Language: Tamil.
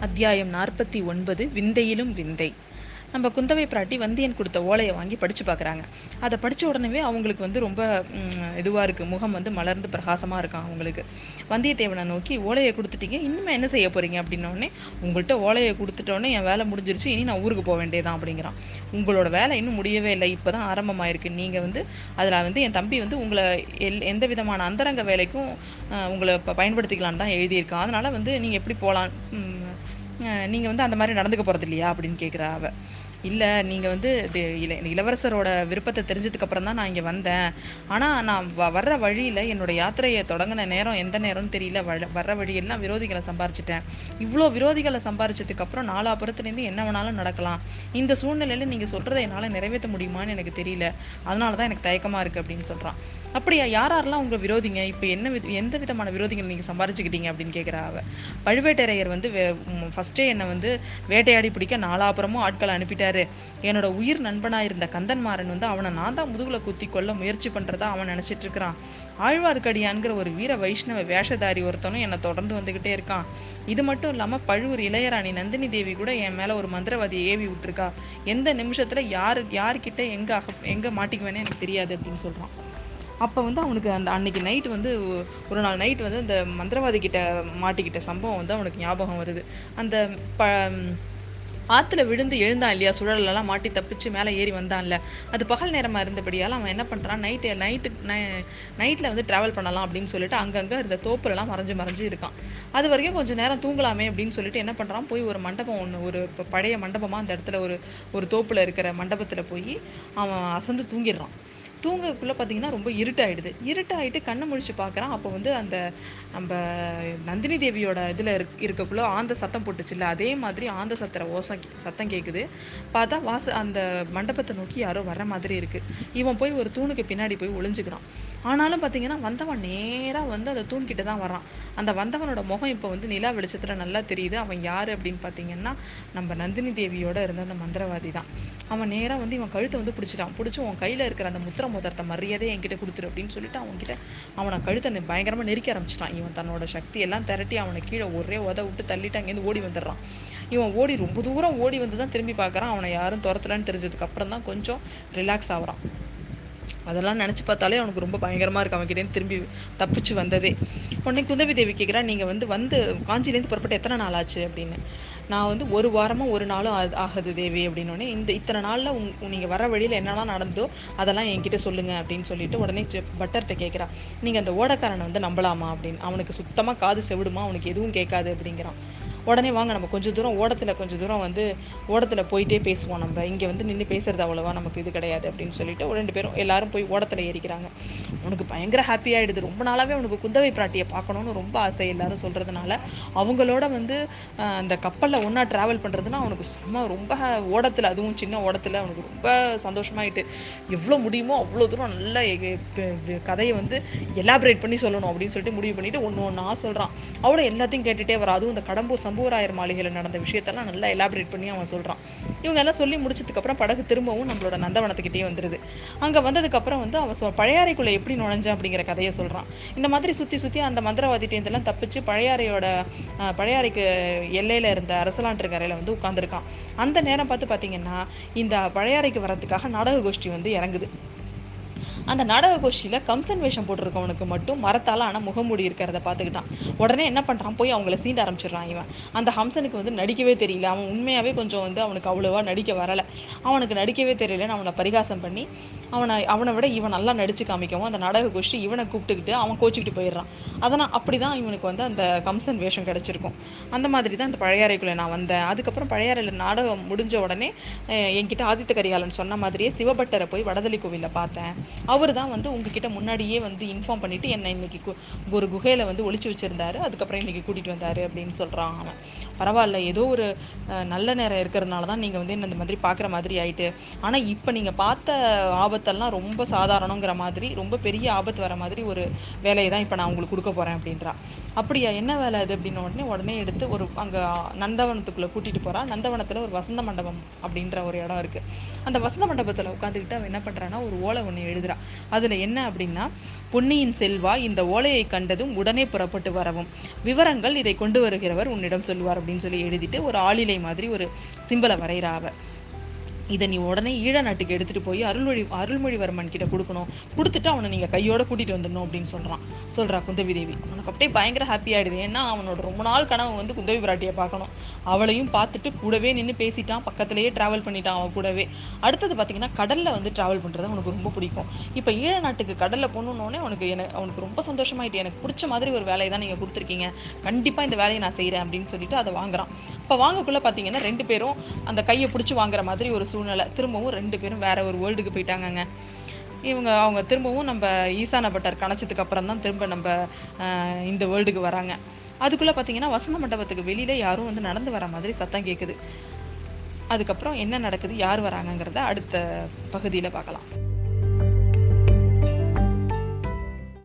அத்தியாயம் நாற்பத்தி ஒன்பது விந்தையிலும் விந்தை. நம்ம குந்தவை பிராட்டி வந்தியன் கொடுத்த ஓலையை வாங்கி படித்து பார்க்குறாங்க. அதை படித்த உடனே அவங்களுக்கு வந்து ரொம்ப இதுவாக இருக்குது முகம் வந்து மலர்ந்து பிரகாசமாக இருக்கான் அவங்களுக்கு. வந்தியத்தேவனை நோக்கி ஓலையை கொடுத்துட்டீங்க. இன்னுமே என்ன செய்ய போகிறீங்க அப்படின்னோடனே உங்கள்கிட்ட ஓலையை கொடுத்துட்டோன்னே என் வேலை முடிஞ்சிருச்சு. இனி நான் ஊருக்கு போக வேண்டியதான் அப்படிங்கிறான். உங்களோட வேலை இன்னும் முடியவே இல்லை. இப்போ தான் ஆரம்பமாயிருக்கு. நீங்கள் வந்து அதில் வந்து என் தம்பி வந்து உங்களை எல் எந்த விதமான அந்தரங்க வேலைக்கும் உங்களை ப- பயன்படுத்திக்கலான்னு தான் எழுதியிருக்கான். அதனால் வந்து நீங்கள் எப்படி போகலாம் நீங்கள் வந்து அந்த மாதிரி நடந்துக்க போகிறது இல்லையா அப்படின்னு கேட்குறா அவ. இல்லை நீங்கள் வந்து இது இள இளவரசரோட விருப்பத்தை தெரிஞ்சதுக்கப்புறம் தான் நான் இங்கே வந்தேன். ஆனால் நான் வ வர்ற வழியில் என்னோட யாத்திரையை தொடங்கின நேரம் எந்த நேரம்னு தெரியல. வ- வர்ற வழியெல்லாம் விரோதிகளை சம்பாரிச்சிட்டேன். இவ்வளோ விரோதிகளை சம்பாரிச்சதுக்கப்புறம் நாலாபுரத்துலேருந்து என்ன வேணாலும் நடக்கலாம். இந்த சூழ்நிலையில் நீங்கள் சொல்கிறத என்னால் நிறைவேற்ற முடியுமான்னு எனக்கு தெரியல. அதனால தான் எனக்கு தயக்கமாக இருக்குது அப்படின்னு சொல்கிறான் அப்படியா யார் யாரெல்லாம் உங்களை விரோதிங்க? இப்போ என்ன வித எந்த விதமான விரோதிகள் நீங்கள் சம்பாரிச்சுக்கிட்டீங்க அப்படின்னு கேட்குறா அவள் பழுவேட்டரையர் வந்து ஃபஸ்ட்டே என்னை வந்து வேட்டையாடி பிடிக்க நாலாபுரமும் ஆட்களை அனுப்பிட்டாரு. என்னோட உயிர் நண்பனாக இருந்த கந்தன்மாறன் வந்து அவனை நான் தான் முதுகுல குத்தி கொல்ல முயற்சி பண்ணுறதா அவன் நினச்சிட்டு இருக்கிறான். ஆழ்வார்க்கடியான்கிற ஒரு வீர வைஷ்ணவ வேஷதாரி ஒருத்தனும் என்னை தொடர்ந்து வந்துக்கிட்டே இருக்கான். இது மட்டும் இல்லாமல் பழுவூர் இளையராணி நந்தினி தேவி கூட என் மேலே ஒரு மந்திரவாதியை ஏவி விட்டுருக்கா. எந்த நிமிஷத்தில் யாரு யார்கிட்ட எங்கே அக- எங்கே மாட்டிக்குவேன்னு எனக்கு தெரியாது அப்படின்னு சொல்கிறான் அப்போ வந்து அவனுக்கு அந்த அன்னைக்கு நைட் வந்து ஒரு நாள் நைட் வந்து அந்த மந்திரவாதி கிட்ட மாட்டிக்கிட்ட சம்பவம் வந்து அவனுக்கு ஞாபகம் வருது. அந்த ப ஆற்றுல விழுந்து எழுந்தான் இல்லையா? சுழலெல்லாம் மாட்டி தப்பிச்சு மேலே ஏறி வந்தான்ல. அது பகல் நேரமாக இருந்தபடியால் அவன் என்ன பண்ணுறான் நைட்டு நைட்டு நைட்டில் வந்து ட்ராவல் பண்ணலாம் அப்படின்னு சொல்லிட்டு அங்கங்கே இருந்த தோப்புலலாம் மறைஞ்சு மறைஞ்சு இருக்கான். அது வரைக்கும் கொஞ்சம் நேரம் தூங்கலாமே அப்படின்னு சொல்லிட்டு என்ன பண்ணுறான் போய் ஒரு மண்டபம் ஒன்று ஒரு பழைய மண்டபமாக அந்த இடத்துல ஒரு ஒரு தோப்பில் இருக்கிற மண்டபத்தில் போய் அவன் அசந்து தூங்கிடுறான். தூங்கக்குள்ளே பார்த்தீங்கன்னா ரொம்ப இருட்டாயிடுது. இருட்டாயிட்டு கண்ணை முழிச்சு பார்க்குறான் அப்போ வந்து அந்த நம்ம நந்தினி தேவியோட இதில் இருக் இருக்கக்குள்ளே ஆந்த சத்தம் போட்டுச்சுல்ல? அதே மாதிரி ஆந்த சத்திர ஓசம் சத்தம் கேட்குது பார்த்தா வாச அந்த மண்டபத்தை நோக்கி யாரோ வர்ற மாதிரி இருக்கு. இவன் போய் ஒரு தூணுக்கு பின்னாடி போய் ஒளிஞ்சுக்கிறான். ஆனாலும் பார்த்தீங்கன்னா வந்தவன் நேராக வந்து அந்த தூண் கிட்ட தான் வரான் அந்த வந்தவனோட முகம் இப்போ வந்து நிலா வெளிச்சத்தில் நல்லா தெரியுது. அவன் யார் அப்படின்னு பார்த்தீங்கன்னா நம்ம நந்தினி தேவியோட இருந்த அந்த மந்திரவாதி தான். அவன் நேராக வந்து இவன் கழுத்தை வந்து பிடிச்சிட்டான். பிடிச்சி உன் கையில் இருக்கிற அந்த முத்திர முதரத்தை மரியாதையை என்கிட்ட கொடுத்துரு அப்படின்னு சொல்லிட்டு அவன் கிட்ட அவனை கழுத்தை பயங்கரமாக நெருக்க ஆரம்பிச்சிட்டான். இவன் தன்னோட சக்தி எல்லாம் திரட்டி அவனை கீழே ஒரே உத விட்டு தள்ளிட்டு அங்கேருந்து ஓடி வந்துடுறான். இவன் ஓடி ரொம்ப தூரம் ஓடி வந்து தான் திரும்பி பார்க்குறான். அவனை யாரும் துரத்தலன்னு தெரிஞ்சதுக்கு அப்புறம் தான் கொஞ்சம் ரிலாக்ஸ் ஆகுறான். அதெல்லாம் நினச்சி பார்த்தாலே அவனுக்கு ரொம்ப பயங்கரமாக இருக்கு. அவன்கிட்டேருந்து திரும்பி தப்பிச்சு வந்ததே. உடனே குந்தவி தேவி கேட்குறா நீங்கள் வந்து வந்து காஞ்சிலேருந்து புறப்பட்டு எத்தனை நாள் ஆச்சு? அப்படின்னு. நான் வந்து ஒரு வாரமாக ஒரு நாளும் ஆகுது- ஆகுது தேவி அப்படின்னோடனே இந்த இத்தனை நாளில் உங் நீங்கள் வர வழியில் என்னெல்லாம் நடந்தோ அதெல்லாம் என்கிட்ட சொல்லுங்க அப்படின்னு சொல்லிட்டு உடனே செ- பட்டர்கிட்ட கேட்குறா நீங்கள் அந்த ஓடக்காரனை வந்து நம்பலாமா? அப்படின்னு. அவனுக்கு சுத்தமாக காது செவிடுமா? அவனுக்கு எதுவும் கேட்காது அப்படிங்கிறான். உடனே வாங்க நம்ம கொஞ்சம் தூரம் ஓடத்தில் கொஞ்சம் தூரம் வந்து ஓடத்தில் போயிட்டே பேசுவோம் நம்ம. இங்கே வந்து நின்று பேசுறது அவ்வளவா நமக்கு இது கிடையாது அப்படின்னு சொல்லிட்டு ரெண்டு பேரும் எல்லாரும் போய் ஓடத்தில் ஏறிக்கிறாங்க. அவனுக்கு பயங்கர happy ஆகிடுது ரொம்ப நாளாகவே அவனுக்கு குந்தவை பிராட்டியை பார்க்கணும்னு ரொம்ப ஆசை எல்லாரும் சொல்கிறதுனால அவங்களோட வந்து அந்த கப்பலில் ஒன்றா ட்ராவல் பண்ணுறதுன்னா அவனுக்கு செம்ம ரொம்ப ஓடத்தில் அதுவும் சின்ன ஓடத்தில் அவனுக்கு ரொம்ப சந்தோஷமாயிட்டு. எவ்வளோ முடியுமோ அவ்வளோ தூரம் நல்ல கதையை வந்து எலாபரேட் பண்ணி சொல்லணும் அப்படின்னு சொல்லிட்டு முடிவு பண்ணிட்டு ஒன்று ஒன்றா சொல்கிறான் அவளும் எல்லாத்தையும் கேட்டுகிட்டே வரா அதுவும் இந்த கடம்பூர் சம்புவராயர் மாளிகையில் நடந்த விஷயத்தெல்லாம் நல்லா எலாபரேட் பண்ணி அவன் சொல்கிறான் இவங்க எல்லாம் சொல்லி முடிச்சதுக்கப்புறம் படகு திரும்பவும் நம்மளோட நந்தவனத்துக்கிட்டே வந்துடுது அங்கே வந்ததுக்கப்புறம் வந்து அவன் பழையாறைக்குள்ளே எப்படி நுழைஞ்சான் அப்படிங்கிற கதையை சொல்கிறான் இந்த மாதிரி சுற்றி சுற்றி அந்த மந்திரவாதிட்டேந்தெல்லாம் தப்பிச்சு பழையாறையோட பழையாறைக்கு எல்லையில் இருந்த அரசலாற்று கரையில் வந்து உட்காந்துருக்கான் அந்த நேரம் பார்த்து பார்த்தீங்கன்னா இந்த பழையாறைக்கு வர்றதுக்காக நாடக கோஷ்டி வந்து இறங்குது. அந்த நாடக கோஷ்டியில் கம்சன் வேஷம் போட்டிருக்கவனுக்கு மட்டும் மரத்தால் ஆனால் முகமூடி இருக்கிறத பார்த்துக்கிட்டான். உடனே என்ன பண்ணுறான் போய் அவங்கள சீண்ட ஆரம்பிச்சிடுறான் இவன். அந்த ஹம்சனுக்கு வந்து நடிக்கவே தெரியல. அவன் உண்மையாகவே கொஞ்சம் வந்து அவனுக்கு அவ்வளோவா நடிக்க வரல. அவனுக்கு நடிக்கவே தெரியலன்னு அவனை பரிகாசம் பண்ணி அவனை அவனை விட இவன் நல்லா நடிச்சு காமிக்கவும் அந்த நாடக கோஷ்டி இவனை கூப்பிட்டுக்கிட்டு அவன் கோச்சிக்கிட்டு போயிடுறான். அதனால் அப்படி தான் இவனுக்கு வந்து அந்த கம்சன் வேஷம் கிடச்சிருக்கும். அந்த மாதிரி தான் அந்த பழையாறைக்குள்ளே நான் வந்தேன். அதுக்கப்புறம் பழையாறையில் நாடகம் முடிஞ்ச உடனே என்கிட்ட ஆதித்த கரிகாலன் சொன்ன மாதிரியே சிவபட்டரை போய் வடதளி கோவிலில் பார்த்தேன். அவர் தான் வந்து உங்ககிட்ட முன்னாடியே வந்து இன்ஃபார்ம் பண்ணிட்டு என்னை இன்னைக்கு கு- ஒரு குகையில வந்து ஒழிச்சு வச்சிருந்தாரு. அதுக்கப்புறம் இன்னைக்கு கூட்டிட்டு வந்தாரு அப்படின்னு சொல்றான் அவன். பரவாயில்ல ஏதோ ஒரு நல்ல நேரம் இருக்கிறதுனால தான் நீங்க வந்து என்ன இந்த மாதிரி பார்க்குற மாதிரி ஆயிட்டு. ஆனா இப்போ நீங்க பார்த்த ஆபத்தெல்லாம் ரொம்ப சாதாரணங்கிற மாதிரி ரொம்ப பெரிய ஆபத்து வர மாதிரி ஒரு வேலையை தான் இப்போ நான் உங்களுக்கு கொடுக்க போறேன் அப்படின்றா. அப்படியா என்ன வேலை அது அப்படின்னு உடனே உடனே எடுத்து ஒரு அங்க நந்தவனத்துக்குள்ள கூட்டிட்டு போறா. நந்தவனத்துல ஒரு வசந்த மண்டபம் அப்படின்ற ஒரு இடம் இருக்கு. அந்த வசந்த மண்டபத்துல உட்காந்துக்கிட்டு அவன் என்ன பண்றான்னா ஒரு ஓலை ஒன்று எழுதி எழுதுறா. அதுல என்ன அப்படின்னா பொன்னியின் செல்வா இந்த ஓலையை கண்டதும் உடனே புறப்பட்டு வரவும். விவரங்கள் இதை கொண்டு வருகிறவர் உன்னிடம் சொல்லுவார் அப்படின்னு சொல்லி எழுதிட்டு ஒரு ஆளிலை மாதிரி ஒரு சிம்பலை வரைகிறா அவ. இதை நீ உடனே ஈழ நாட்டுக்கு எடுத்துகிட்டு போய் அருள்மொழி அருள்மொழிவர்மன் கிட்ட கொடுக்கணும். கொடுத்துட்டு அவனை நீங்கள் கையோட கூட்டிகிட்டு வந்துடணும் அப்படின்னு சொல்கிறான் சொல்கிறா குந்தவி தேவி. அவனுக்கு அப்படியே பயங்கர ஹாப்பி ஆகிடுது ஏன்னா அவனோட ரொம்ப நாள் கனவு வந்து குந்தவி பிராட்டியை பார்க்கணும். அவளையும் பார்த்துட்டு கூடவே நின்று பேசிட்டான். பக்கத்திலேயே ட்ராவல் பண்ணிட்டான் அவன் கூடவே. அடுத்தது பார்த்தீங்கன்னா கடலில் வந்து ட்ராவல் பண்ணுறது அவனுக்கு ரொம்ப பிடிக்கும். இப்போ ஈழ நாட்டுக்கு கடலில் போகணுன்னே அவனுக்கு எனக்கு அவனுக்கு ரொம்ப சந்தோஷமாயிட்டு எனக்கு பிடிச்ச மாதிரி ஒரு வேலையை தான் நீங்கள் கொடுத்துருக்கீங்க. கண்டிப்பாக இந்த வேலையை நான் செய்கிறேன் அப்படின்னு சொல்லிட்டு அதை வாங்குறான். இப்போ வாங்கக்குள்ளே பார்த்தீங்கன்னா ரெண்டு பேரும் அந்த கையை பிடிச்சி வாங்குற மாதிரி ஒரு சூழ்நிலை. திரும்பவும் ரெண்டு பேரும் வேற ஒரு வேர்ல்டுக்கு போயிட்டாங்கங்க. இவங்க அவங்க திரும்பவும் நம்ம ஈசான பட்டர் கணச்சதுக்கு அப்புறம் தான் திரும்ப நம்ம இந்த வேர்ல்டுக்கு வராங்க. அதுக்குள்ள பார்த்தீங்கன்னா வசந்த மண்டபத்துக்கு வெளியில யாரும் வந்து நடந்து வர மாதிரி சத்தம் கேட்குது அதுக்கப்புறம் என்ன நடக்குது யார் வராங்கங்கிறத அடுத்த பகுதியில பார்க்கலாம்